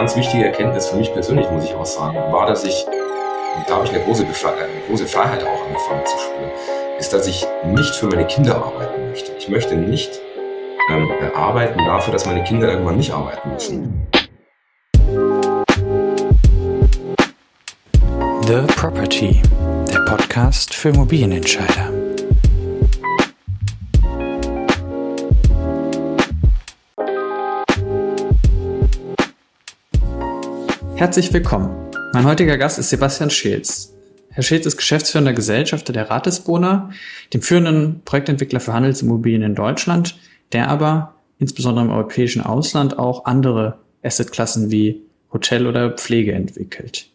ganz wichtige Erkenntnis für mich persönlich, muss ich auch sagen, war, dass ich, und da habe ich eine große, eine große Freiheit auch angefangen zu spüren, ist, dass ich nicht für meine Kinder arbeiten möchte. Ich möchte nicht ähm, arbeiten dafür, dass meine Kinder irgendwann nicht arbeiten müssen. The Property, der Podcast für Immobilienentscheider. Herzlich willkommen. Mein heutiger Gast ist Sebastian Scheels. Herr Scheels ist geschäftsführender Gesellschafter der Ratesbrunner, dem führenden Projektentwickler für Handelsimmobilien in Deutschland, der aber insbesondere im europäischen Ausland auch andere Assetklassen wie Hotel oder Pflege entwickelt.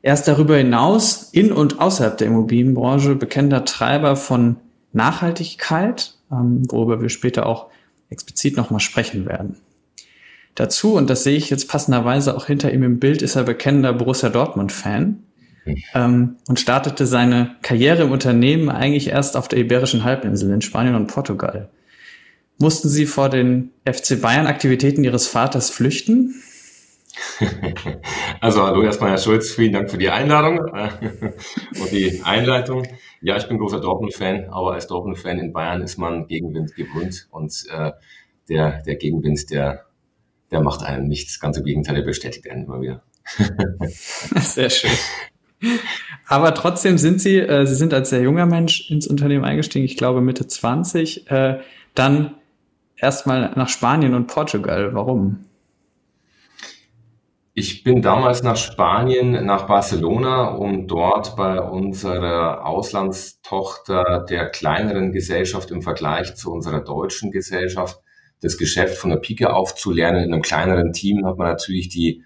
Er ist darüber hinaus in und außerhalb der Immobilienbranche bekannter Treiber von Nachhaltigkeit, ähm, worüber wir später auch explizit nochmal sprechen werden. Dazu, und das sehe ich jetzt passenderweise auch hinter ihm im Bild, ist er bekennender Borussia Dortmund-Fan ähm, und startete seine Karriere im Unternehmen eigentlich erst auf der Iberischen Halbinsel in Spanien und Portugal. Mussten Sie vor den FC Bayern-Aktivitäten Ihres Vaters flüchten? Also hallo erstmal Herr Schulz, vielen Dank für die Einladung und die Einleitung. Ja, ich bin großer Dortmund-Fan, aber als Dortmund-Fan in Bayern ist man Gegenwind gewöhnt und äh, der, der Gegenwind, der der macht einem nichts. Ganz im Gegenteil, der bestätigt einen immer wieder. Sehr schön. Aber trotzdem sind Sie, äh, Sie sind als sehr junger Mensch ins Unternehmen eingestiegen, ich glaube Mitte 20, äh, dann erstmal nach Spanien und Portugal. Warum? Ich bin damals nach Spanien, nach Barcelona, um dort bei unserer Auslandstochter der kleineren Gesellschaft im Vergleich zu unserer deutschen Gesellschaft das Geschäft von der Pike auf zu lernen. In einem kleineren Team hat man natürlich die,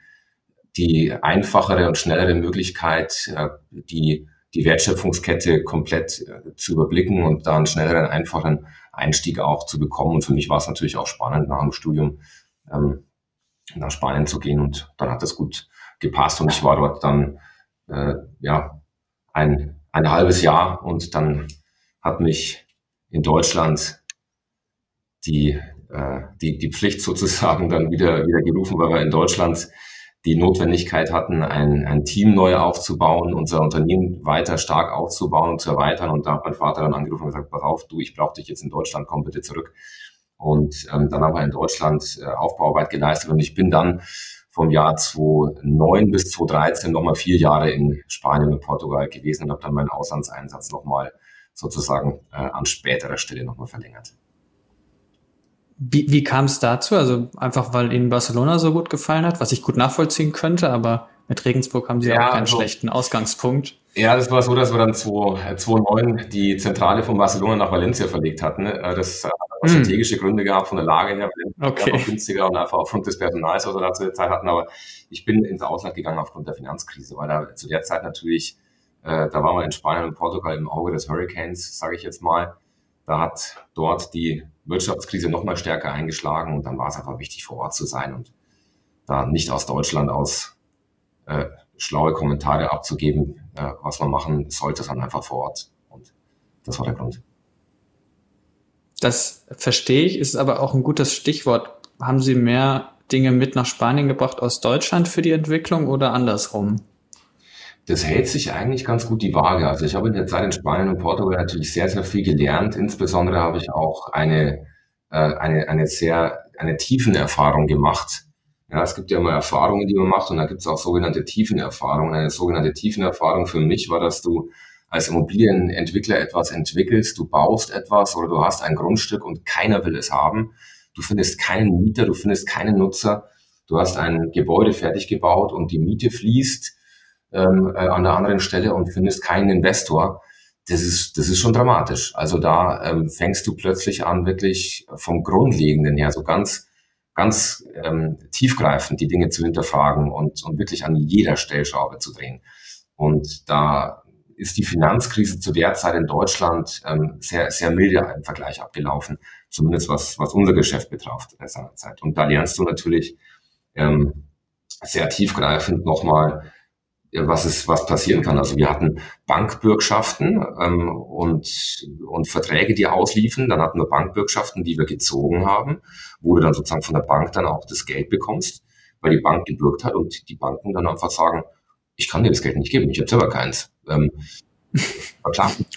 die einfachere und schnellere Möglichkeit, äh, die, die Wertschöpfungskette komplett äh, zu überblicken und da einen schnelleren, einfachen Einstieg auch zu bekommen. Und für mich war es natürlich auch spannend, nach dem Studium ähm, nach Spanien zu gehen. Und dann hat das gut gepasst und ich war dort dann äh, ja ein, ein halbes Jahr und dann hat mich in Deutschland die äh, die, die Pflicht sozusagen dann wieder, wieder gerufen, weil wir in Deutschland die Notwendigkeit hatten, ein, ein Team neu aufzubauen, unser Unternehmen weiter stark aufzubauen und zu erweitern. Und da hat mein Vater dann angerufen und gesagt, pass auf, du, ich brauche dich jetzt in Deutschland, komm bitte zurück. Und ähm, dann haben wir in Deutschland äh, Aufbauarbeit geleistet und ich bin dann vom Jahr 2009 bis 2013 nochmal vier Jahre in Spanien und Portugal gewesen und habe dann meinen Auslandseinsatz nochmal sozusagen äh, an späterer Stelle nochmal verlängert. Wie, wie kam es dazu? Also einfach, weil Ihnen Barcelona so gut gefallen hat, was ich gut nachvollziehen könnte, aber mit Regensburg haben Sie ja, auch keinen also, schlechten Ausgangspunkt. Ja, das war so, dass wir dann 2009 die Zentrale von Barcelona nach Valencia verlegt hatten. Äh, das hat hm. strategische Gründe gehabt von der Lage her, okay. einfach günstiger und einfach aufgrund des Personals, was wir da zu der Zeit hatten. Aber ich bin ins Ausland gegangen aufgrund der Finanzkrise, weil da zu der Zeit natürlich, äh, da waren wir in Spanien und Portugal im Auge des Hurricanes, sage ich jetzt mal. Da hat dort die Wirtschaftskrise noch mal stärker eingeschlagen und dann war es einfach wichtig, vor Ort zu sein und da nicht aus Deutschland aus äh, schlaue Kommentare abzugeben, äh, was man machen sollte, sondern einfach vor Ort. Und das war der Grund. Das verstehe ich, ist aber auch ein gutes Stichwort. Haben Sie mehr Dinge mit nach Spanien gebracht aus Deutschland für die Entwicklung oder andersrum? Das hält sich eigentlich ganz gut die Waage. Also ich habe in der Zeit in Spanien und Portugal natürlich sehr, sehr viel gelernt. Insbesondere habe ich auch eine, äh, eine, eine sehr, eine tiefen Erfahrung gemacht. Ja, es gibt ja immer Erfahrungen, die man macht und da gibt es auch sogenannte Tiefenerfahrungen. Eine sogenannte Tiefenerfahrung für mich war, dass du als Immobilienentwickler etwas entwickelst, du baust etwas oder du hast ein Grundstück und keiner will es haben. Du findest keinen Mieter, du findest keinen Nutzer. Du hast ein Gebäude fertig gebaut und die Miete fließt ähm, äh, an der anderen Stelle und findest keinen Investor, das ist, das ist schon dramatisch. Also da ähm, fängst du plötzlich an, wirklich vom Grundlegenden her so ganz, ganz ähm, tiefgreifend die Dinge zu hinterfragen und, und wirklich an jeder Stellschraube zu drehen. Und da ist die Finanzkrise zu der Zeit in Deutschland ähm, sehr, sehr milde im Vergleich abgelaufen, zumindest was, was unser Geschäft betraf in seiner Zeit. Und da lernst du natürlich ähm, sehr tiefgreifend nochmal was ist, was passieren kann. Also wir hatten Bankbürgschaften ähm, und, und Verträge, die ausliefen. Dann hatten wir Bankbürgschaften, die wir gezogen haben, wo du dann sozusagen von der Bank dann auch das Geld bekommst, weil die Bank gebürgt hat und die Banken dann einfach sagen, ich kann dir das Geld nicht geben, ich habe selber keins. Ähm,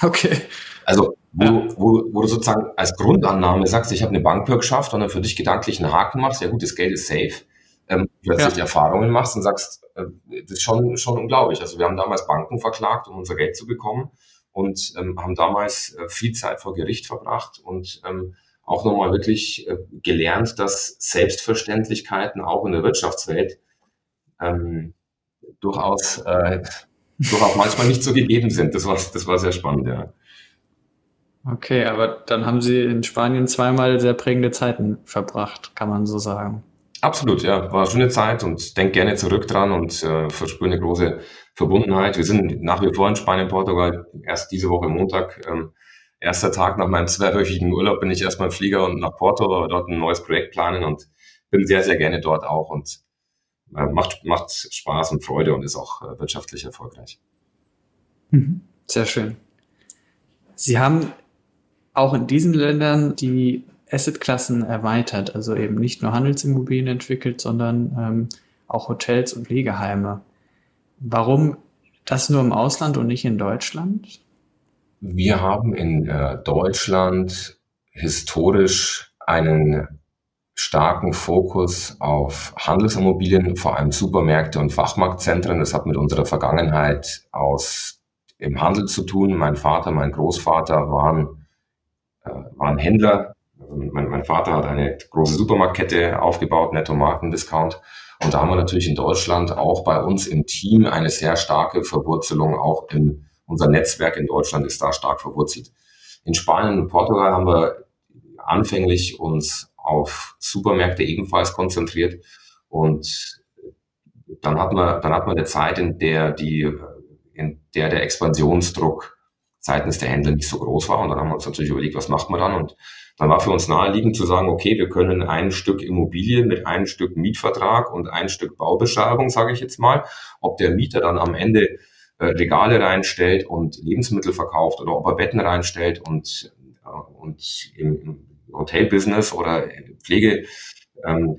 okay. Also wo, ja. wo, wo du sozusagen als Grundannahme sagst, ich habe eine Bankbürgschaft und dann für dich gedanklich einen Haken machst, ja gut, das Geld ist safe, ähm, plötzlich ja. Erfahrungen machst und sagst, äh, das ist schon, schon unglaublich. Also wir haben damals Banken verklagt, um unser Geld zu bekommen und ähm, haben damals äh, viel Zeit vor Gericht verbracht und ähm, auch nochmal wirklich äh, gelernt, dass Selbstverständlichkeiten auch in der Wirtschaftswelt ähm, durchaus, äh, durchaus manchmal nicht so gegeben sind. Das war, das war sehr spannend, ja. Okay, aber dann haben Sie in Spanien zweimal sehr prägende Zeiten verbracht, kann man so sagen. Absolut, ja, war eine schöne Zeit und denke gerne zurück dran und äh, verspüre eine große Verbundenheit. Wir sind nach wie vor in Spanien, Portugal, erst diese Woche Montag, ähm, erster Tag nach meinem zweiwöchigen Urlaub bin ich erstmal im Flieger und nach Porto, dort ein neues Projekt planen und bin sehr, sehr gerne dort auch und äh, macht, macht Spaß und Freude und ist auch äh, wirtschaftlich erfolgreich. Mhm. Sehr schön. Sie haben auch in diesen Ländern die Assetklassen erweitert, also eben nicht nur Handelsimmobilien entwickelt, sondern ähm, auch Hotels und Pflegeheime. Warum das nur im Ausland und nicht in Deutschland? Wir haben in äh, Deutschland historisch einen starken Fokus auf Handelsimmobilien, vor allem Supermärkte und Fachmarktzentren. Das hat mit unserer Vergangenheit aus im Handel zu tun. Mein Vater, mein Großvater waren, äh, waren Händler. Also mein, mein, Vater hat eine große Supermarktkette aufgebaut, Netto Marken Discount. Und da haben wir natürlich in Deutschland auch bei uns im Team eine sehr starke Verwurzelung. Auch in unser Netzwerk in Deutschland ist da stark verwurzelt. In Spanien und Portugal haben wir anfänglich uns auf Supermärkte ebenfalls konzentriert. Und dann hat man, dann hat man eine Zeit, in der die, in der der Expansionsdruck seitens der Händler nicht so groß war. Und dann haben wir uns natürlich überlegt, was macht man dann? Und dann war für uns naheliegend zu sagen, okay, wir können ein Stück Immobilie mit einem Stück Mietvertrag und ein Stück Baubeschreibung, sage ich jetzt mal, ob der Mieter dann am Ende äh, Regale reinstellt und Lebensmittel verkauft oder ob er Betten reinstellt und, äh, und im, Hotelbusiness oder Pflege, ähm,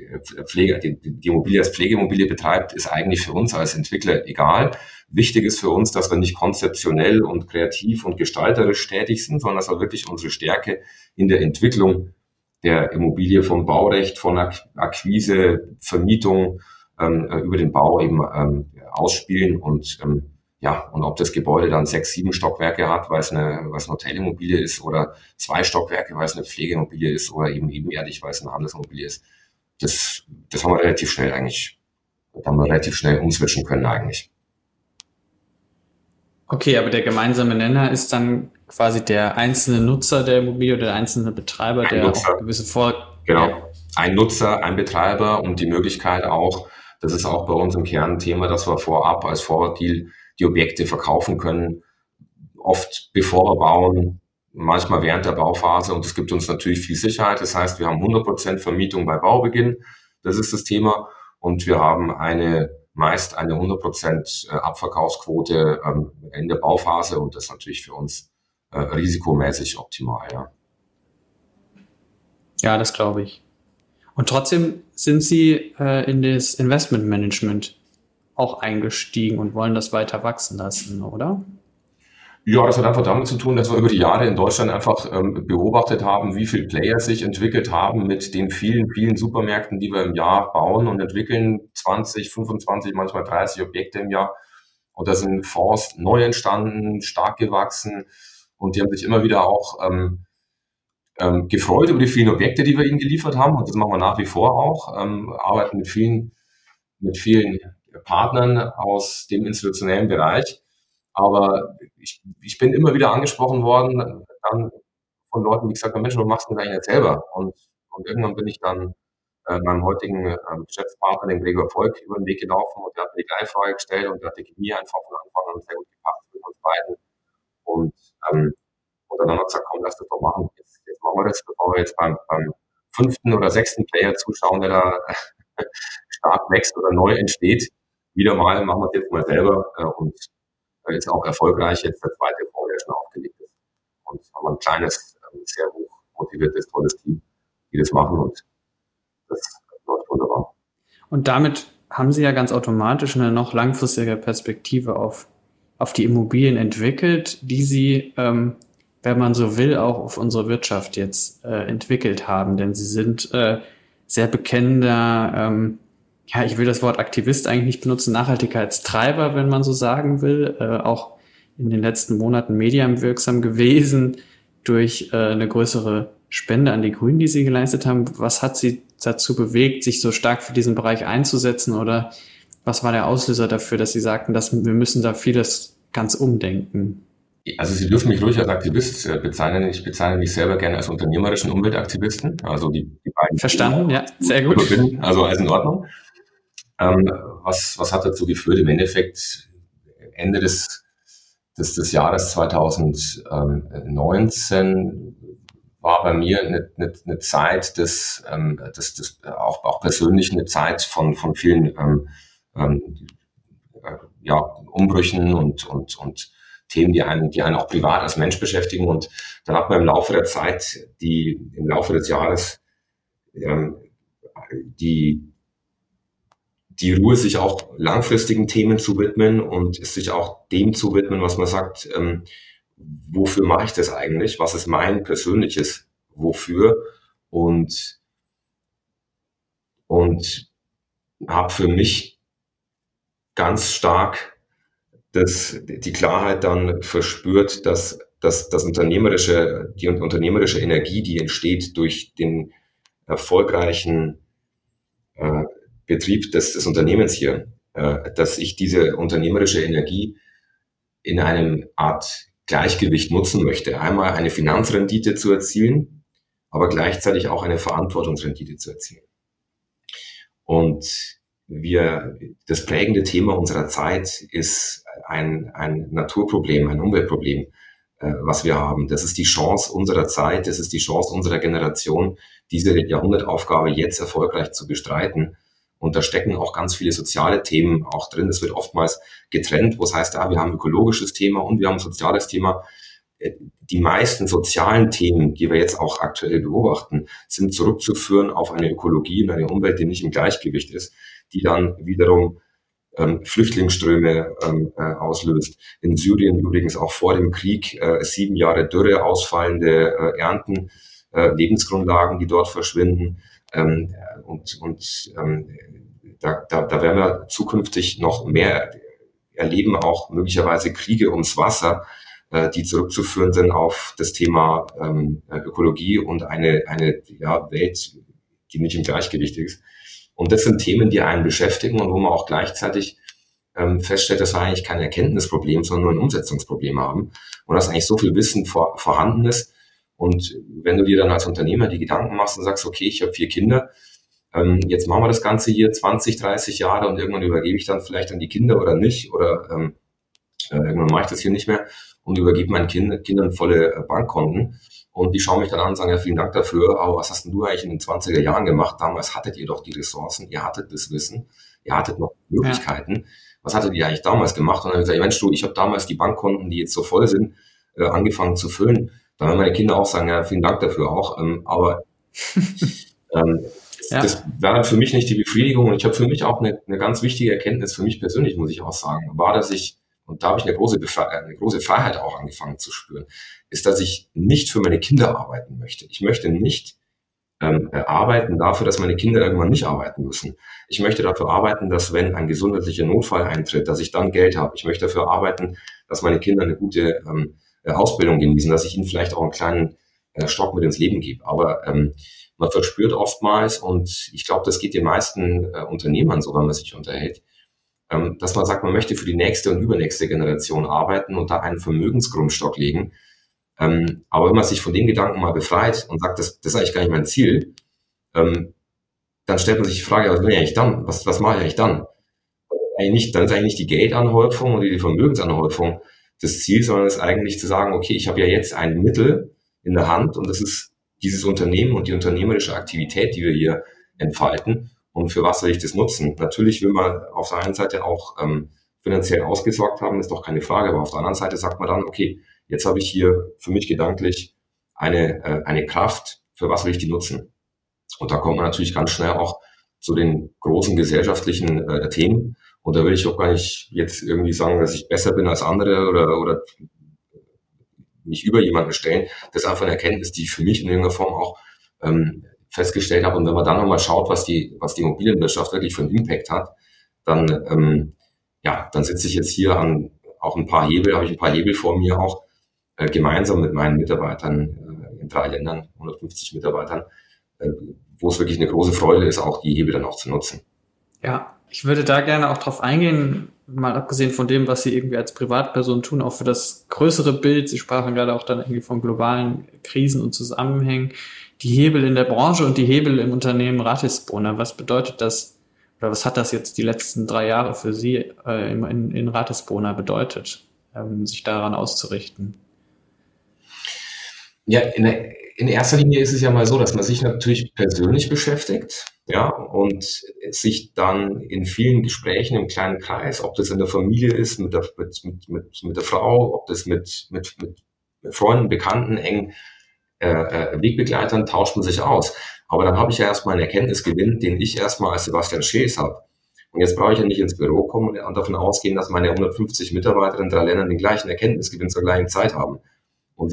Pflege, die, die Immobilie als Pflegeimmobilie betreibt, ist eigentlich für uns als Entwickler egal. Wichtig ist für uns, dass wir nicht konzeptionell und kreativ und gestalterisch tätig sind, sondern dass wir wirklich unsere Stärke in der Entwicklung der Immobilie vom Baurecht, von Akquise, Vermietung ähm, über den Bau eben ähm, ausspielen und ähm, ja, und ob das Gebäude dann sechs, sieben Stockwerke hat, weil es eine, weil eine Hotelimmobilie ist oder zwei Stockwerke, weil es eine Pflegeimmobilie ist oder eben ebenerdig, weil es eine Handelsimmobilie ist. Das, das haben wir relativ schnell eigentlich, da haben wir relativ schnell umswitchen können eigentlich. Okay, aber der gemeinsame Nenner ist dann quasi der einzelne Nutzer der Immobilie oder der einzelne Betreiber, ein der Nutzer. auch gewisse Vor... Genau. Ein Nutzer, ein Betreiber und die Möglichkeit auch, das ist auch bei uns im Kernthema, dass wir vorab als Forward-Deal die Objekte verkaufen können, oft bevor wir bauen, manchmal während der Bauphase und es gibt uns natürlich viel Sicherheit. Das heißt, wir haben 100% Vermietung bei Baubeginn, das ist das Thema und wir haben eine meist eine 100% äh, Abverkaufsquote ähm, in der Bauphase und das ist natürlich für uns äh, risikomäßig optimal. Ja, ja das glaube ich. Und trotzdem sind Sie äh, in das Investmentmanagement auch eingestiegen und wollen das weiter wachsen lassen, oder? Ja, das hat einfach damit zu tun, dass wir über die Jahre in Deutschland einfach ähm, beobachtet haben, wie viele Player sich entwickelt haben mit den vielen, vielen Supermärkten, die wir im Jahr bauen und entwickeln. 20, 25, manchmal 30 Objekte im Jahr. Und da sind Fonds neu entstanden, stark gewachsen und die haben sich immer wieder auch ähm, ähm, gefreut über die vielen Objekte, die wir ihnen geliefert haben. Und das machen wir nach wie vor auch. Ähm, arbeiten mit vielen, mit vielen Partnern aus dem institutionellen Bereich. Aber ich, ich bin immer wieder angesprochen worden dann von Leuten, die gesagt haben, Mensch, du machst das eigentlich nicht selber. Und, und irgendwann bin ich dann äh, meinem heutigen äh, Geschäftspartner, dem Gregor Volk, über den Weg gelaufen und der hat mir die gleiche Frage gestellt und der hat die Chemie einfach von Anfang an sehr gut gepasst mit uns beiden. Und, ähm, und dann haben wir gesagt, komm, lass das doch machen. Jetzt, jetzt machen wir das, bevor wir jetzt beim, beim fünften oder sechsten Player zuschauen, der da stark wächst oder neu entsteht wieder mal, machen wir es jetzt mal selber äh, und ist auch erfolgreich jetzt der zweite Fonds, der schon aufgelegt ist. Und haben ein kleines, äh, sehr hoch motiviertes, tolles Team, die das machen und das läuft wunderbar. Und damit haben Sie ja ganz automatisch eine noch langfristige Perspektive auf, auf die Immobilien entwickelt, die Sie, ähm, wenn man so will, auch auf unsere Wirtschaft jetzt äh, entwickelt haben. Denn Sie sind äh, sehr bekennender, ähm, ja, ich will das Wort Aktivist eigentlich nicht benutzen, Nachhaltigkeitstreiber, wenn man so sagen will, äh, auch in den letzten Monaten medienwirksam gewesen durch äh, eine größere Spende an die Grünen, die Sie geleistet haben. Was hat Sie dazu bewegt, sich so stark für diesen Bereich einzusetzen? Oder was war der Auslöser dafür, dass Sie sagten, dass wir müssen da vieles ganz umdenken? Also Sie dürfen mich ruhig als Aktivist äh, bezeichnen. Ich bezeichne mich selber gerne als unternehmerischen Umweltaktivisten. Also die, die beiden. Verstanden, ja, sehr gut. also alles in Ordnung. Ähm, was, was hat dazu geführt? Im Endeffekt Ende des, des, des Jahres 2019 war bei mir eine, eine, eine Zeit des, ähm, des, des auch, auch persönlich eine Zeit von, von vielen ähm, ähm, ja, Umbrüchen und, und, und Themen, die einen, die einen auch privat als Mensch beschäftigen. Und dann hat man im Laufe der Zeit, die im Laufe des Jahres ähm, die die Ruhe, sich auch langfristigen Themen zu widmen und sich auch dem zu widmen, was man sagt, ähm, wofür mache ich das eigentlich? Was ist mein persönliches Wofür? Und, und habe für mich ganz stark das, die Klarheit dann verspürt, dass, dass das unternehmerische, die unternehmerische Energie, die entsteht durch den erfolgreichen Betrieb des, des Unternehmens hier, äh, dass ich diese unternehmerische Energie in einem Art Gleichgewicht nutzen möchte. Einmal eine Finanzrendite zu erzielen, aber gleichzeitig auch eine Verantwortungsrendite zu erzielen. Und wir, das prägende Thema unserer Zeit ist ein, ein Naturproblem, ein Umweltproblem, äh, was wir haben. Das ist die Chance unserer Zeit, das ist die Chance unserer Generation, diese Jahrhundertaufgabe jetzt erfolgreich zu bestreiten. Und da stecken auch ganz viele soziale Themen auch drin. Es wird oftmals getrennt, wo es heißt, ah, wir haben ein ökologisches Thema und wir haben ein soziales Thema. Äh, die meisten sozialen Themen, die wir jetzt auch aktuell beobachten, sind zurückzuführen auf eine Ökologie und eine Umwelt, die nicht im Gleichgewicht ist, die dann wiederum ähm, Flüchtlingsströme ähm, äh, auslöst. In Syrien übrigens auch vor dem Krieg äh, sieben Jahre Dürre, ausfallende äh, Ernten, äh, Lebensgrundlagen, die dort verschwinden. Ähm, und und ähm, da, da, da werden wir zukünftig noch mehr erleben, auch möglicherweise Kriege ums Wasser, äh, die zurückzuführen sind auf das Thema ähm, Ökologie und eine, eine ja, Welt, die nicht im Gleichgewicht ist. Und das sind Themen, die einen beschäftigen und wo man auch gleichzeitig ähm, feststellt, dass wir eigentlich kein Erkenntnisproblem, sondern nur ein Umsetzungsproblem haben. Und dass eigentlich so viel Wissen vor, vorhanden ist, und wenn du dir dann als Unternehmer die Gedanken machst und sagst, okay, ich habe vier Kinder, ähm, jetzt machen wir das Ganze hier 20, 30 Jahre und irgendwann übergebe ich dann vielleicht an die Kinder oder nicht oder ähm, äh, irgendwann mache ich das hier nicht mehr und übergebe meinen kind, Kindern volle äh, Bankkonten und die schauen mich dann an und sagen, ja, vielen Dank dafür, aber was hast denn du eigentlich in den 20er Jahren gemacht? Damals hattet ihr doch die Ressourcen, ihr hattet das Wissen, ihr hattet noch Möglichkeiten. Ja. Was hattet ihr eigentlich damals gemacht? Und dann habe ich gesagt, Mensch, du, ich habe damals die Bankkonten, die jetzt so voll sind, äh, angefangen zu füllen da werden meine Kinder auch sagen, ja, vielen Dank dafür auch. Ähm, aber ähm, ja. das war dann für mich nicht die Befriedigung. Und ich habe für mich auch eine, eine ganz wichtige Erkenntnis, für mich persönlich muss ich auch sagen, war, dass ich, und da habe ich eine große, Befre eine große Freiheit auch angefangen zu spüren, ist, dass ich nicht für meine Kinder arbeiten möchte. Ich möchte nicht ähm, arbeiten dafür, dass meine Kinder irgendwann nicht arbeiten müssen. Ich möchte dafür arbeiten, dass wenn ein gesundheitlicher Notfall eintritt, dass ich dann Geld habe. Ich möchte dafür arbeiten, dass meine Kinder eine gute ähm, äh, Ausbildung genießen, dass ich ihnen vielleicht auch einen kleinen äh, Stock mit ins Leben gebe. Aber ähm, man verspürt oftmals, und ich glaube, das geht den meisten äh, Unternehmern so, wenn man sich unterhält, ähm, dass man sagt, man möchte für die nächste und übernächste Generation arbeiten und da einen Vermögensgrundstock legen. Ähm, aber wenn man sich von dem Gedanken mal befreit und sagt, das, das ist eigentlich gar nicht mein Ziel, ähm, dann stellt man sich die Frage, was will ich eigentlich dann? Was, was mache ich eigentlich dann? Eigentlich nicht, dann ist eigentlich nicht die Geldanhäufung oder die Vermögensanhäufung das Ziel, sondern es ist eigentlich zu sagen, okay, ich habe ja jetzt ein Mittel in der Hand und das ist dieses Unternehmen und die unternehmerische Aktivität, die wir hier entfalten. Und für was soll ich das nutzen? Natürlich will man auf der einen Seite auch ähm, finanziell ausgesorgt haben, ist doch keine Frage, aber auf der anderen Seite sagt man dann, okay, jetzt habe ich hier für mich gedanklich eine, äh, eine Kraft, für was will ich die nutzen? Und da kommt man natürlich ganz schnell auch zu den großen gesellschaftlichen äh, Themen. Und da will ich auch gar nicht jetzt irgendwie sagen, dass ich besser bin als andere oder, oder mich über jemanden stellen. Das ist einfach eine Erkenntnis, die ich für mich in irgendeiner Form auch ähm, festgestellt habe. Und wenn man dann nochmal schaut, was die, was die Immobilienwirtschaft wirklich für einen Impact hat, dann, ähm, ja, dann sitze ich jetzt hier an auch ein paar Hebel, habe ich ein paar Hebel vor mir auch, äh, gemeinsam mit meinen Mitarbeitern äh, in drei Ländern, 150 Mitarbeitern, äh, wo es wirklich eine große Freude ist, auch die Hebel dann auch zu nutzen. Ja, ich würde da gerne auch drauf eingehen, mal abgesehen von dem, was Sie irgendwie als Privatperson tun, auch für das größere Bild. Sie sprachen gerade auch dann irgendwie von globalen Krisen und Zusammenhängen. Die Hebel in der Branche und die Hebel im Unternehmen Ratisbrunner. Was bedeutet das oder was hat das jetzt die letzten drei Jahre für Sie äh, in, in Ratisbrunner bedeutet, ähm, sich daran auszurichten? Ja, in, in erster Linie ist es ja mal so, dass man sich natürlich persönlich beschäftigt, ja, und sich dann in vielen Gesprächen im kleinen Kreis, ob das in der Familie ist, mit der, mit, mit, mit, mit der Frau, ob das mit, mit, mit Freunden, Bekannten, engen äh, äh, Wegbegleitern, tauscht man sich aus. Aber dann habe ich ja erstmal einen Erkenntnisgewinn, den ich erstmal als Sebastian Schees habe. Und jetzt brauche ich ja nicht ins Büro kommen und davon ausgehen, dass meine 150 Mitarbeiter in drei Ländern den gleichen Erkenntnisgewinn zur gleichen Zeit haben. Und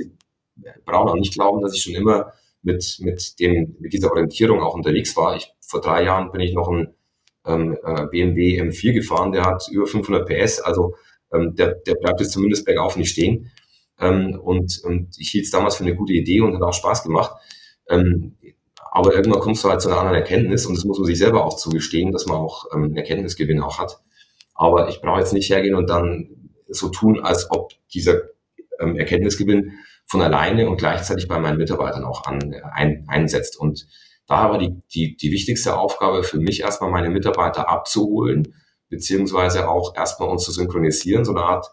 brauchen auch nicht glauben, dass ich schon immer mit, mit, dem, mit dieser Orientierung auch unterwegs war. Ich, vor drei Jahren bin ich noch ein ähm, äh, BMW M4 gefahren, der hat über 500 PS, also ähm, der, der bleibt jetzt zumindest bergauf nicht stehen. Ähm, und, und ich hielt es damals für eine gute Idee und hat auch Spaß gemacht. Ähm, aber irgendwann kommst du halt zu einer anderen Erkenntnis und das muss man sich selber auch zugestehen, dass man auch ähm, einen Erkenntnisgewinn auch hat. Aber ich brauche jetzt nicht hergehen und dann so tun, als ob dieser ähm, Erkenntnisgewinn von alleine und gleichzeitig bei meinen Mitarbeitern auch an, ein, einsetzt. Und da war die, die, die wichtigste Aufgabe für mich erstmal meine Mitarbeiter abzuholen, beziehungsweise auch erstmal uns zu synchronisieren, so eine Art,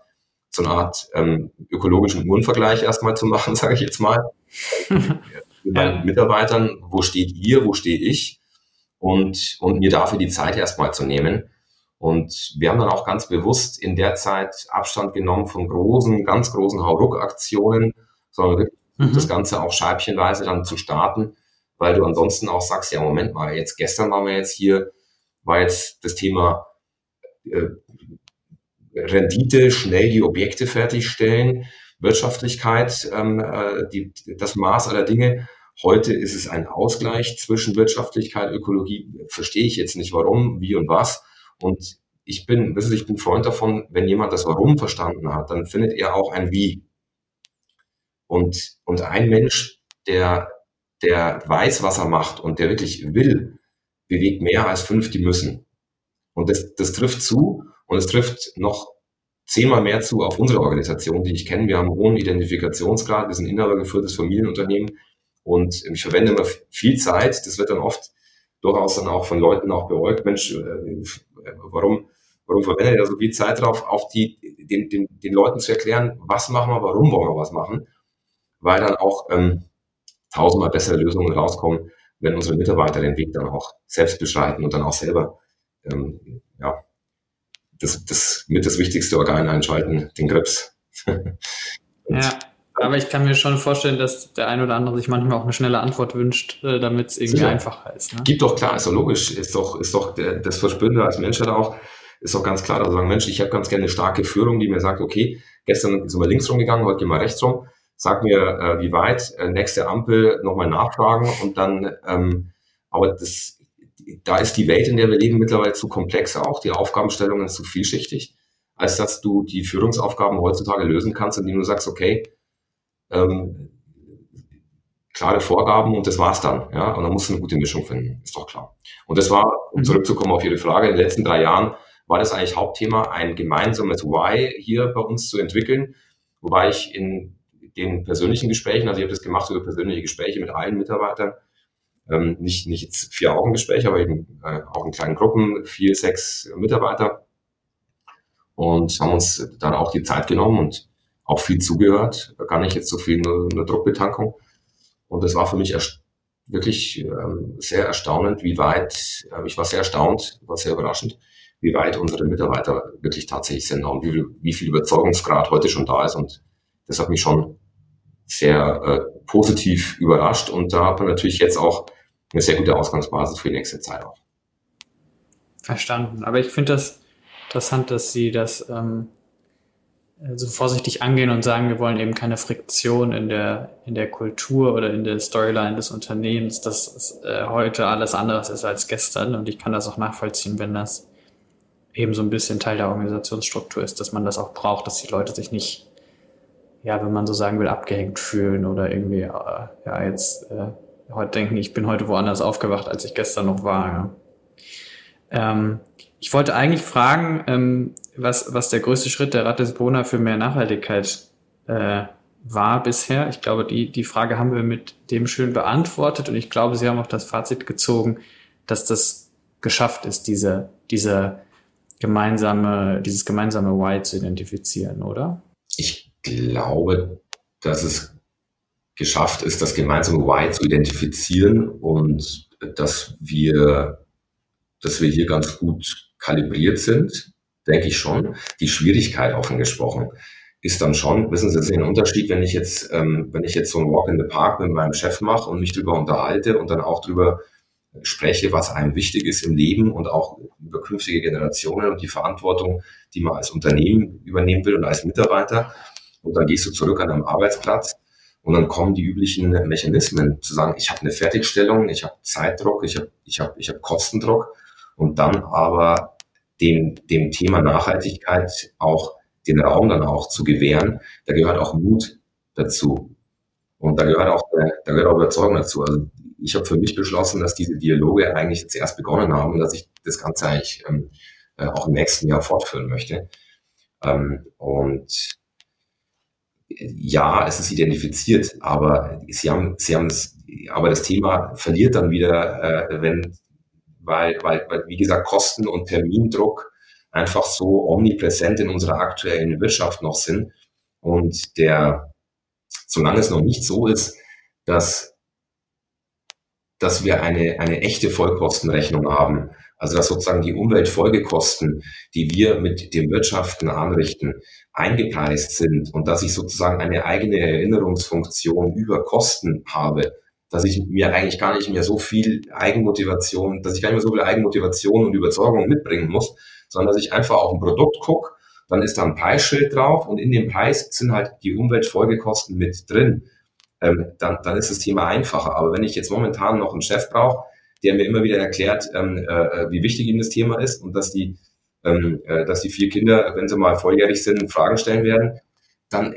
so eine Art ähm, ökologischen Uhrenvergleich erstmal zu machen, sage ich jetzt mal. mit meinen Mitarbeitern, wo steht ihr, wo stehe ich? Und, und mir dafür die Zeit erstmal zu nehmen. Und wir haben dann auch ganz bewusst in der Zeit Abstand genommen von großen, ganz großen Hauruck-Aktionen, sondern wirklich mhm. das Ganze auch scheibchenweise dann zu starten, weil du ansonsten auch sagst, ja, Moment mal, jetzt gestern waren wir jetzt hier, war jetzt das Thema äh, Rendite, schnell die Objekte fertigstellen, Wirtschaftlichkeit, ähm, äh, die, das Maß aller Dinge. Heute ist es ein Ausgleich zwischen Wirtschaftlichkeit, Ökologie. Verstehe ich jetzt nicht warum, wie und was. Und ich bin, wissen Sie, ich bin Freund davon, wenn jemand das Warum verstanden hat, dann findet er auch ein Wie. Und, und ein Mensch, der, der weiß, was er macht und der wirklich will, bewegt mehr als fünf, die müssen. Und das, das trifft zu und es trifft noch zehnmal mehr zu auf unsere Organisation, die ich kenne. Wir haben einen hohen Identifikationsgrad, wir sind inhabergeführtes Familienunternehmen und ich verwende immer viel Zeit. Das wird dann oft durchaus dann auch von Leuten auch beäugt. Mensch, äh, warum, warum verwendet er so viel Zeit drauf, auf die, den, den, den Leuten zu erklären, was machen wir, warum wollen wir was machen? Weil dann auch ähm, tausendmal bessere Lösungen rauskommen, wenn unsere Mitarbeiter den Weg dann auch selbst beschreiten und dann auch selber ähm, ja, das, das mit das wichtigste Organ einschalten, den Grips. ja, aber ich kann mir schon vorstellen, dass der ein oder andere sich manchmal auch eine schnelle Antwort wünscht, äh, damit es irgendwie Sicher. einfacher ist. Ne? Gibt doch klar, ist doch logisch, ist doch, ist doch der, das Verspüren als Mensch halt auch, ist doch ganz klar, dass sagen, Mensch, ich habe ganz gerne eine starke Führung, die mir sagt, okay, gestern sind wir links rumgegangen, heute gehen wir rechts rum sag mir, äh, wie weit, äh, nächste Ampel nochmal nachfragen und dann, ähm, aber das, da ist die Welt, in der wir leben, mittlerweile zu komplex auch, die Aufgabenstellungen zu vielschichtig, als dass du die Führungsaufgaben heutzutage lösen kannst, indem du sagst, okay, ähm, klare Vorgaben und das war's dann, ja, und dann musst du eine gute Mischung finden, ist doch klar. Und das war, um mhm. zurückzukommen auf Ihre Frage, in den letzten drei Jahren war das eigentlich Hauptthema, ein gemeinsames Why hier bei uns zu entwickeln, wobei ich in den persönlichen Gesprächen, also ich habe das gemacht über persönliche Gespräche mit allen Mitarbeitern, ähm, nicht, nicht jetzt vier Augengespräche, aber eben äh, auch in kleinen Gruppen, vier, sechs Mitarbeiter und haben uns dann auch die Zeit genommen und auch viel zugehört, gar nicht jetzt so viel nur eine Druckbetankung. Und das war für mich wirklich ähm, sehr erstaunend, wie weit, äh, ich war sehr erstaunt, war sehr überraschend, wie weit unsere Mitarbeiter wirklich tatsächlich sind und wie, wie viel Überzeugungsgrad heute schon da ist. Und das hat mich schon sehr äh, positiv überrascht und da hat man natürlich jetzt auch eine sehr gute Ausgangsbasis für die nächste Zeit auch. Verstanden. Aber ich finde das interessant, dass Sie das ähm, so vorsichtig angehen und sagen, wir wollen eben keine Friktion in der, in der Kultur oder in der Storyline des Unternehmens, dass äh, heute alles anderes ist als gestern. Und ich kann das auch nachvollziehen, wenn das eben so ein bisschen Teil der Organisationsstruktur ist, dass man das auch braucht, dass die Leute sich nicht, ja, wenn man so sagen will, abgehängt fühlen oder irgendwie, äh, ja, jetzt äh, heute denken, ich bin heute woanders aufgewacht, als ich gestern noch war. Ja. Ähm, ich wollte eigentlich fragen, ähm, was, was der größte Schritt der Ratisbona für mehr Nachhaltigkeit äh, war bisher. Ich glaube, die, die Frage haben wir mit dem schön beantwortet und ich glaube, Sie haben auch das Fazit gezogen, dass das geschafft ist, diese, diese gemeinsame, dieses gemeinsame Why zu identifizieren, oder? Ich glaube, dass es geschafft ist, das gemeinsame Why zu identifizieren und dass wir, dass wir hier ganz gut kalibriert sind, denke ich schon. Die Schwierigkeit offen gesprochen ist dann schon, wissen Sie, das ist ein Unterschied, wenn ich jetzt, ähm, wenn ich jetzt so ein Walk in the Park mit meinem Chef mache und mich darüber unterhalte und dann auch darüber spreche, was einem wichtig ist im Leben und auch über künftige Generationen und die Verantwortung, die man als Unternehmen übernehmen will und als Mitarbeiter. Und dann gehst du zurück an einem Arbeitsplatz und dann kommen die üblichen Mechanismen zu sagen, ich habe eine Fertigstellung, ich habe Zeitdruck, ich habe ich hab, ich hab Kostendruck und dann aber dem, dem Thema Nachhaltigkeit auch den Raum dann auch zu gewähren, da gehört auch Mut dazu. Und da gehört auch, da gehört auch Überzeugung dazu. Also ich habe für mich beschlossen, dass diese Dialoge eigentlich jetzt erst begonnen haben und dass ich das Ganze eigentlich ähm, äh, auch im nächsten Jahr fortführen möchte. Ähm, und ja, es ist identifiziert, aber sie haben, sie haben es, aber das Thema verliert dann wieder, äh, wenn, weil, weil, weil, wie gesagt, Kosten und Termindruck einfach so omnipräsent in unserer aktuellen Wirtschaft noch sind. Und der, solange es noch nicht so ist, dass dass wir eine, eine echte Vollkostenrechnung haben. Also dass sozusagen die Umweltfolgekosten, die wir mit dem Wirtschaften anrichten, eingepreist sind und dass ich sozusagen eine eigene Erinnerungsfunktion über Kosten habe, dass ich mir eigentlich gar nicht mehr so viel Eigenmotivation, dass ich gar nicht mehr so viel Eigenmotivation und Überzeugung mitbringen muss, sondern dass ich einfach auf ein Produkt gucke, dann ist da ein Preisschild drauf und in dem Preis sind halt die Umweltfolgekosten mit drin ähm, dann, dann ist das Thema einfacher. Aber wenn ich jetzt momentan noch einen Chef brauche, der mir immer wieder erklärt, ähm, äh, wie wichtig ihm das Thema ist und dass die, ähm, äh, dass die vier Kinder, wenn sie mal volljährig sind, Fragen stellen werden, dann,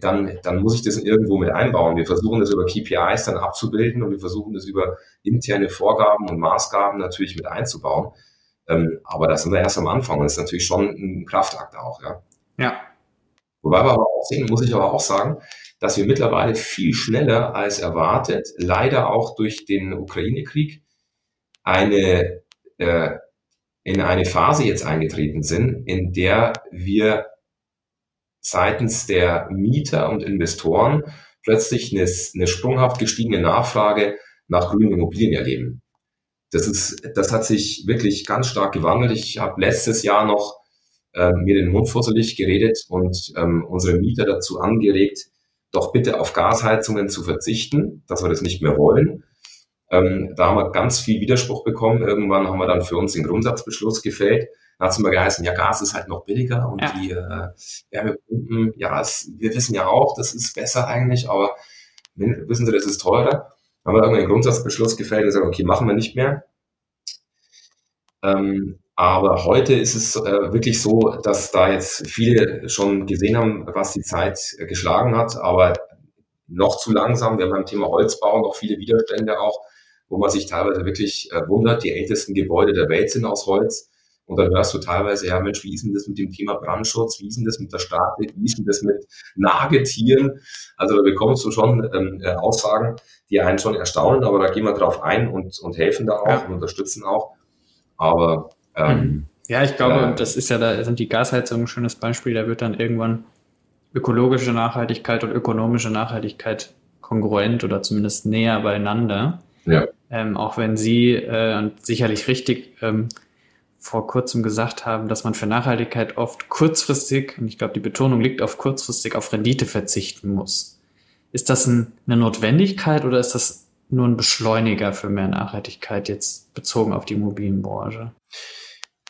dann, dann muss ich das irgendwo mit einbauen. Wir versuchen das über KPIs dann abzubilden und wir versuchen das über interne Vorgaben und Maßgaben natürlich mit einzubauen. Ähm, aber das sind wir erst am Anfang und das ist natürlich schon ein Kraftakt auch, ja. Ja. Wobei wir aber auch sehen, muss ich aber auch sagen, dass wir mittlerweile viel schneller als erwartet, leider auch durch den Ukraine-Krieg, eine, äh, in eine Phase jetzt eingetreten sind, in der wir seitens der Mieter und Investoren plötzlich eine, eine sprunghaft gestiegene Nachfrage nach grünen Immobilien erleben. Das ist, das hat sich wirklich ganz stark gewandelt. Ich habe letztes Jahr noch äh, mir den Mund fusselig geredet und ähm, unsere Mieter dazu angeregt, doch bitte auf Gasheizungen zu verzichten, dass wir das nicht mehr wollen. Ähm, da haben wir ganz viel Widerspruch bekommen. Irgendwann haben wir dann für uns den Grundsatzbeschluss gefällt. Da hat es immer geheißen, ja, Gas ist halt noch billiger und ja. die äh, Wärmepumpen, ja, es, wir wissen ja auch, das ist besser eigentlich, aber wissen Sie, das ist teurer. Da haben wir irgendwann den Grundsatzbeschluss gefällt und gesagt, okay, machen wir nicht mehr. Ähm, aber heute ist es äh, wirklich so, dass da jetzt viele schon gesehen haben, was die Zeit äh, geschlagen hat, aber noch zu langsam. Wir haben beim Thema Holzbau noch viele Widerstände auch, wo man sich teilweise wirklich äh, wundert. Die ältesten Gebäude der Welt sind aus Holz. Und dann hörst du teilweise, ja Mensch, wie ist denn das mit dem Thema Brandschutz? Wie ist denn das mit der Statik? Wie ist denn das mit Nagetieren? Also da bekommst du schon ähm, äh, Aussagen, die einen schon erstaunen, aber da gehen wir drauf ein und, und helfen da auch ja. und unterstützen auch. Aber ähm, mhm. ja, ich glaube, äh, das ist ja, da sind die Gasheizungen ein schönes Beispiel, da wird dann irgendwann ökologische Nachhaltigkeit und ökonomische Nachhaltigkeit kongruent oder zumindest näher beieinander. Ja. Ähm, auch wenn Sie äh, sicherlich richtig ähm, vor kurzem gesagt haben, dass man für Nachhaltigkeit oft kurzfristig, und ich glaube, die Betonung liegt auf kurzfristig, auf Rendite verzichten muss. Ist das ein, eine Notwendigkeit oder ist das nur ein Beschleuniger für mehr Nachhaltigkeit jetzt bezogen auf die Immobilienbranche?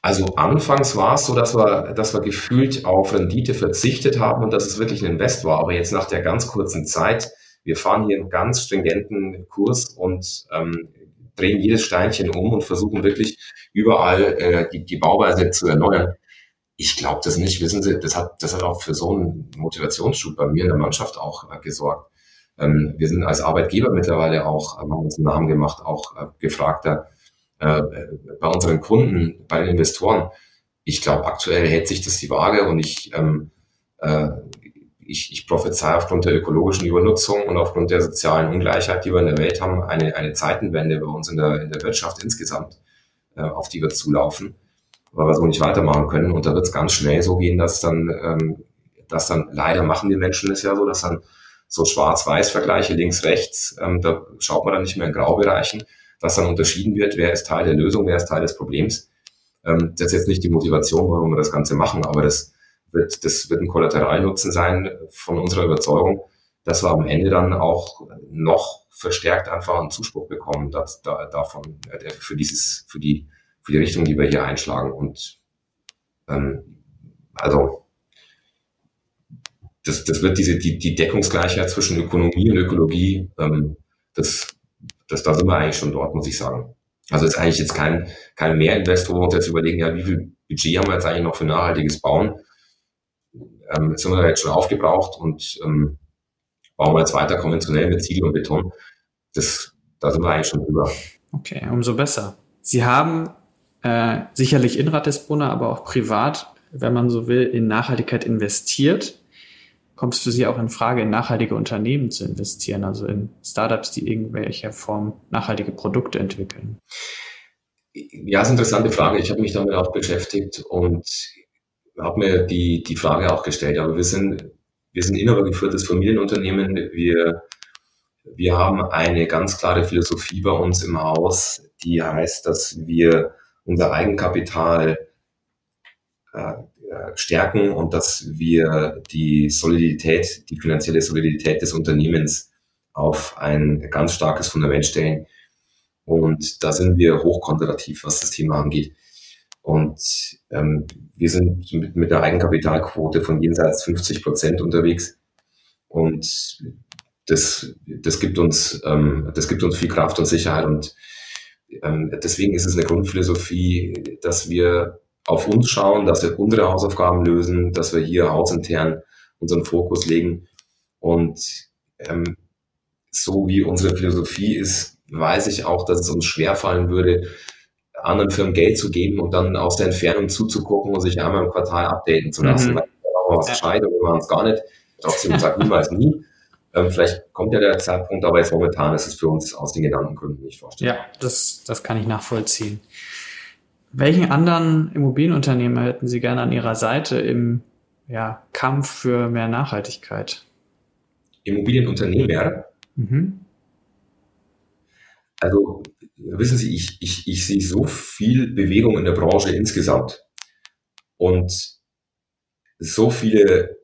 Also anfangs war es so, dass wir, dass wir gefühlt auf Rendite verzichtet haben und dass es wirklich ein Invest war. Aber jetzt nach der ganz kurzen Zeit, wir fahren hier einen ganz stringenten Kurs und ähm, drehen jedes Steinchen um und versuchen wirklich überall äh, die, die Bauweise zu erneuern. Ich glaube das nicht. Wissen Sie, das hat, das hat auch für so einen Motivationsschub bei mir in der Mannschaft auch äh, gesorgt. Ähm, wir sind als Arbeitgeber mittlerweile auch, äh, haben uns einen Namen gemacht, auch äh, gefragter äh, bei unseren Kunden, bei den Investoren. Ich glaube, aktuell hält sich das die Waage und ich, ähm, äh, ich, ich prophezei aufgrund der ökologischen Übernutzung und aufgrund der sozialen Ungleichheit, die wir in der Welt haben, eine, eine Zeitenwende bei uns in der, in der Wirtschaft insgesamt, äh, auf die wir zulaufen, weil wir so nicht weitermachen können. Und da wird es ganz schnell so gehen, dass dann, ähm, dass dann leider machen die Menschen es ja so, dass dann so Schwarz-Weiß-Vergleiche links, rechts, ähm, da schaut man dann nicht mehr in Graubereichen, dass dann unterschieden wird, wer ist Teil der Lösung, wer ist Teil des Problems. Ähm, das ist jetzt nicht die Motivation, warum wir das Ganze machen, aber das wird, das wird ein Kollateralnutzen sein von unserer Überzeugung, dass wir am Ende dann auch noch verstärkt einfach einen Zuspruch bekommen dass, da, davon, äh, für dieses, für die, für die Richtung, die wir hier einschlagen. Und ähm, also das, das wird diese, die, die Deckungsgleichheit zwischen Ökonomie und Ökologie, ähm, das, das, da sind wir eigentlich schon dort, muss ich sagen. Also ist eigentlich jetzt kein, kein Mehrinvestor, wo wir uns jetzt überlegen, ja, wie viel Budget haben wir jetzt eigentlich noch für nachhaltiges Bauen? Ähm, sind wir jetzt schon aufgebraucht und ähm, bauen wir jetzt weiter konventionell mit Ziegel und Beton. Das, da sind wir eigentlich schon drüber. Okay, umso besser. Sie haben äh, sicherlich in Ratisbona, aber auch privat, wenn man so will, in Nachhaltigkeit investiert kommt es für Sie auch in Frage, in nachhaltige Unternehmen zu investieren, also in Startups, die irgendwelcher Form nachhaltige Produkte entwickeln? Ja, ist eine interessante Frage. Ich habe mich damit auch beschäftigt und habe mir die, die Frage auch gestellt. Aber wir sind, wir sind inhabergeführtes Familienunternehmen. Wir, wir haben eine ganz klare Philosophie bei uns im Haus, die heißt, dass wir unser Eigenkapital äh, äh, stärken und dass wir die Solidität, die finanzielle Solidität des Unternehmens auf ein ganz starkes Fundament stellen. Und da sind wir hochkonservativ, was das Thema angeht. Und ähm, wir sind mit, mit einer Eigenkapitalquote von jenseits 50 Prozent unterwegs. Und das, das, gibt uns, ähm, das gibt uns viel Kraft und Sicherheit. Und ähm, deswegen ist es eine Grundphilosophie, dass wir auf uns schauen, dass wir unsere Hausaufgaben lösen, dass wir hier hausintern unseren Fokus legen. Und ähm, so wie unsere Philosophie ist, weiß ich auch, dass es uns schwerfallen würde, anderen Firmen Geld zu geben und dann aus der Entfernung zuzugucken und sich einmal im Quartal updaten zu lassen. Mhm. Weil wir was gescheit oder wir machen es gar nicht. Trotzdem sagt niemals nie. Ähm, vielleicht kommt ja der Zeitpunkt, aber jetzt momentan ist es für uns aus den Gedankengründen nicht vorstellbar. Ja, das, das kann ich nachvollziehen. Welchen anderen Immobilienunternehmer hätten Sie gerne an Ihrer Seite im ja, Kampf für mehr Nachhaltigkeit? Immobilienunternehmer? Mhm. Also wissen Sie, ich, ich, ich sehe so viel Bewegung in der Branche insgesamt und so viele,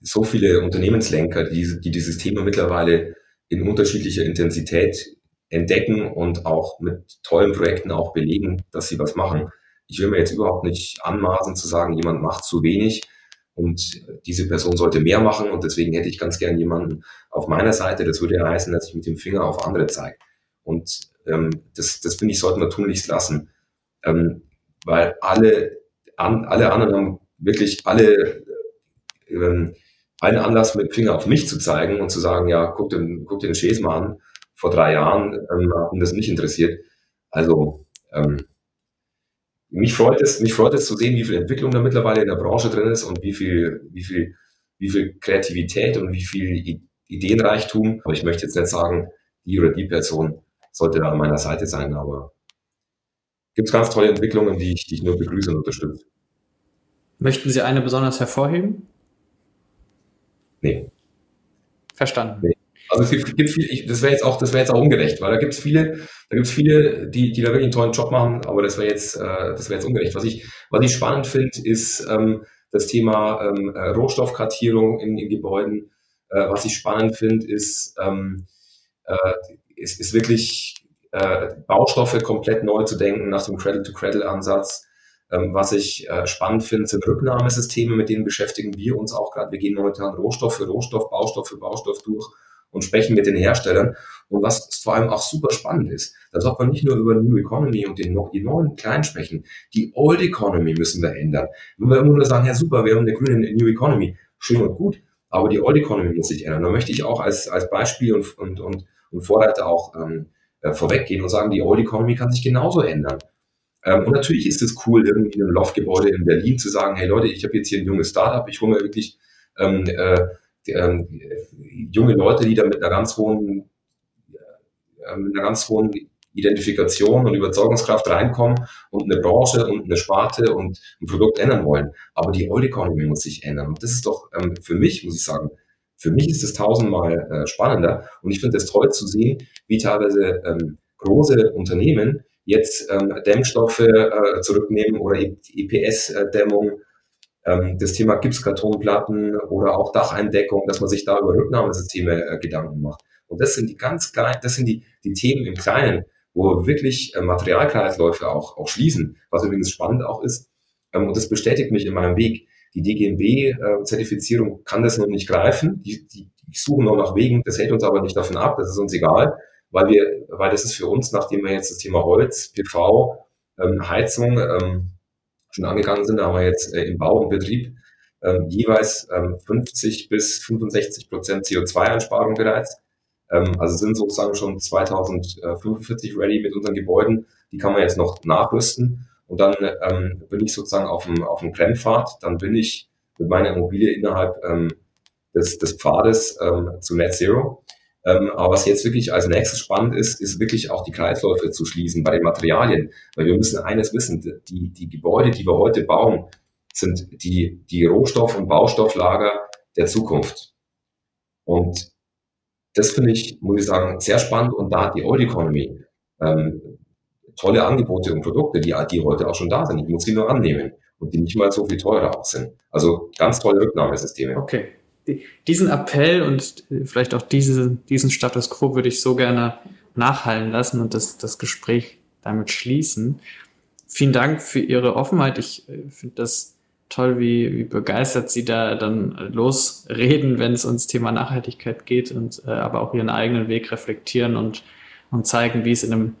so viele Unternehmenslenker, die, die dieses Thema mittlerweile in unterschiedlicher Intensität entdecken und auch mit tollen Projekten auch belegen, dass sie was machen. Ich will mir jetzt überhaupt nicht anmaßen zu sagen, jemand macht zu wenig und diese Person sollte mehr machen und deswegen hätte ich ganz gern jemanden auf meiner Seite. Das würde ja heißen, dass ich mit dem Finger auf andere zeige. Und ähm, das, das finde ich, sollten wir tunlichst lassen. Ähm, weil alle, an, alle anderen haben wirklich alle ähm, einen Anlass, mit Finger auf mich zu zeigen und zu sagen, ja, guck den, guck den Schäs mal an vor drei Jahren ähm, hat mich das nicht interessiert. Also ähm, mich freut es, mich freut es zu sehen, wie viel Entwicklung da mittlerweile in der Branche drin ist und wie viel, wie viel, wie viel Kreativität und wie viel Ideenreichtum. Aber ich möchte jetzt nicht sagen, die oder die Person sollte da an meiner Seite sein, aber gibt es ganz tolle Entwicklungen, die ich, die ich nur begrüße und unterstütze. Möchten Sie eine besonders hervorheben? Nee. Verstanden. Nee. Also es gibt viele, ich, das wäre jetzt auch, das wäre jetzt auch ungerecht, weil da gibt es viele, da gibt es viele, die, die da wirklich einen tollen Job machen, aber das wäre jetzt, äh, das wäre jetzt ungerecht. Was ich, was ich spannend finde, ist ähm, das Thema ähm, äh, Rohstoffkartierung in, in Gebäuden. Äh, was ich spannend finde, ist, ähm, äh, ist, ist wirklich äh, Baustoffe komplett neu zu denken nach dem Cradle-to-Cradle-Ansatz. Ähm, was ich äh, spannend finde, sind Rücknahmesysteme, mit denen beschäftigen wir uns auch gerade. Wir gehen momentan Rohstoff für Rohstoff, Baustoff für Baustoff durch und sprechen mit den Herstellern. Und was vor allem auch super spannend ist, da sagt man nicht nur über New Economy und den, die neuen Kleinen sprechen, die Old Economy müssen wir ändern. Wenn wir immer nur sagen, ja super, wir haben eine grüne New Economy, schön und gut, aber die Old Economy muss sich ändern. Da möchte ich auch als, als Beispiel und, und, und, und Vorreiter auch ähm, äh, vorweggehen und sagen, die Old Economy kann sich genauso ändern. Ähm, und natürlich ist es cool, irgendwie in einem Loftgebäude in Berlin zu sagen, hey Leute, ich habe jetzt hier ein junges Startup, ich hole mir wirklich ähm, äh, ähm, junge Leute, die da mit einer ganz hohen, äh, mit einer ganz hohen Identifikation und Überzeugungskraft reinkommen und eine Branche und eine Sparte und ein Produkt ändern wollen. Aber die Old Economy muss sich ändern. Und das ist doch ähm, für mich, muss ich sagen, für mich ist es tausendmal äh, spannender. Und ich finde es toll zu sehen, wie teilweise ähm, große Unternehmen jetzt ähm, Dämmstoffe äh, zurücknehmen oder EPS-Dämmung ähm, das Thema Gipskartonplatten oder auch Dacheindeckung, dass man sich da über Rücknahmesysteme äh, Gedanken macht. Und das sind die ganz kleinen, das sind die, die Themen im Kleinen, wo wirklich äh, Materialkreisläufe auch, auch schließen, was übrigens spannend auch ist. Ähm, und das bestätigt mich in meinem Weg. Die DGNB-Zertifizierung äh, kann das noch nicht greifen. Die, die, die suchen noch nach Wegen. Das hält uns aber nicht davon ab. Das ist uns egal, weil wir, weil das ist für uns, nachdem wir jetzt das Thema Holz, PV, ähm, Heizung, ähm, schon angegangen sind. Da haben wir jetzt äh, im Bau und Betrieb ähm, jeweils ähm, 50 bis 65 Prozent CO2-Einsparung bereits. Ähm, also sind sozusagen schon 2045 ready mit unseren Gebäuden. Die kann man jetzt noch nachrüsten. Und dann ähm, bin ich sozusagen auf dem, auf dem Brennpfad. Dann bin ich mit meiner Immobilie innerhalb ähm, des, des Pfades ähm, zu Net Zero. Ähm, aber was jetzt wirklich als nächstes spannend ist, ist wirklich auch die Kreisläufe zu schließen bei den Materialien. Weil wir müssen eines wissen, die, die Gebäude, die wir heute bauen, sind die, die Rohstoff- und Baustofflager der Zukunft. Und das finde ich, muss ich sagen, sehr spannend. Und da hat die Old Economy ähm, tolle Angebote und Produkte, die, die heute auch schon da sind. Ich muss sie nur annehmen und die nicht mal so viel teurer auch sind. Also ganz tolle Rücknahmesysteme. Okay diesen Appell und vielleicht auch diese, diesen Status quo würde ich so gerne nachhallen lassen und das, das Gespräch damit schließen. Vielen Dank für Ihre Offenheit. Ich äh, finde das toll, wie, wie begeistert Sie da dann losreden, wenn es ums Thema Nachhaltigkeit geht und äh, aber auch Ihren eigenen Weg reflektieren und, und zeigen, wie es in einem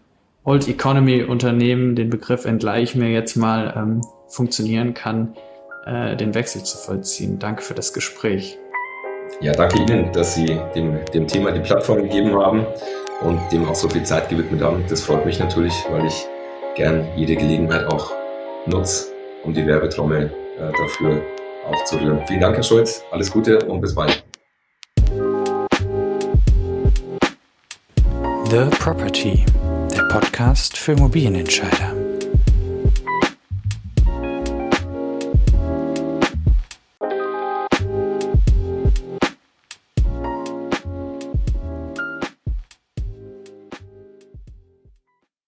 Old Economy Unternehmen, den Begriff entgleich mir jetzt mal, ähm, funktionieren kann, äh, den Wechsel zu vollziehen. Danke für das Gespräch. Ja, danke Ihnen, dass Sie dem, dem Thema die Plattform gegeben haben und dem auch so viel Zeit gewidmet haben. Das freut mich natürlich, weil ich gern jede Gelegenheit auch nutze, um die Werbetrommel äh, dafür aufzurühren. Vielen Dank, Herr Scholz. Alles Gute und bis bald. The Property, Podcast für Immobilienentscheider.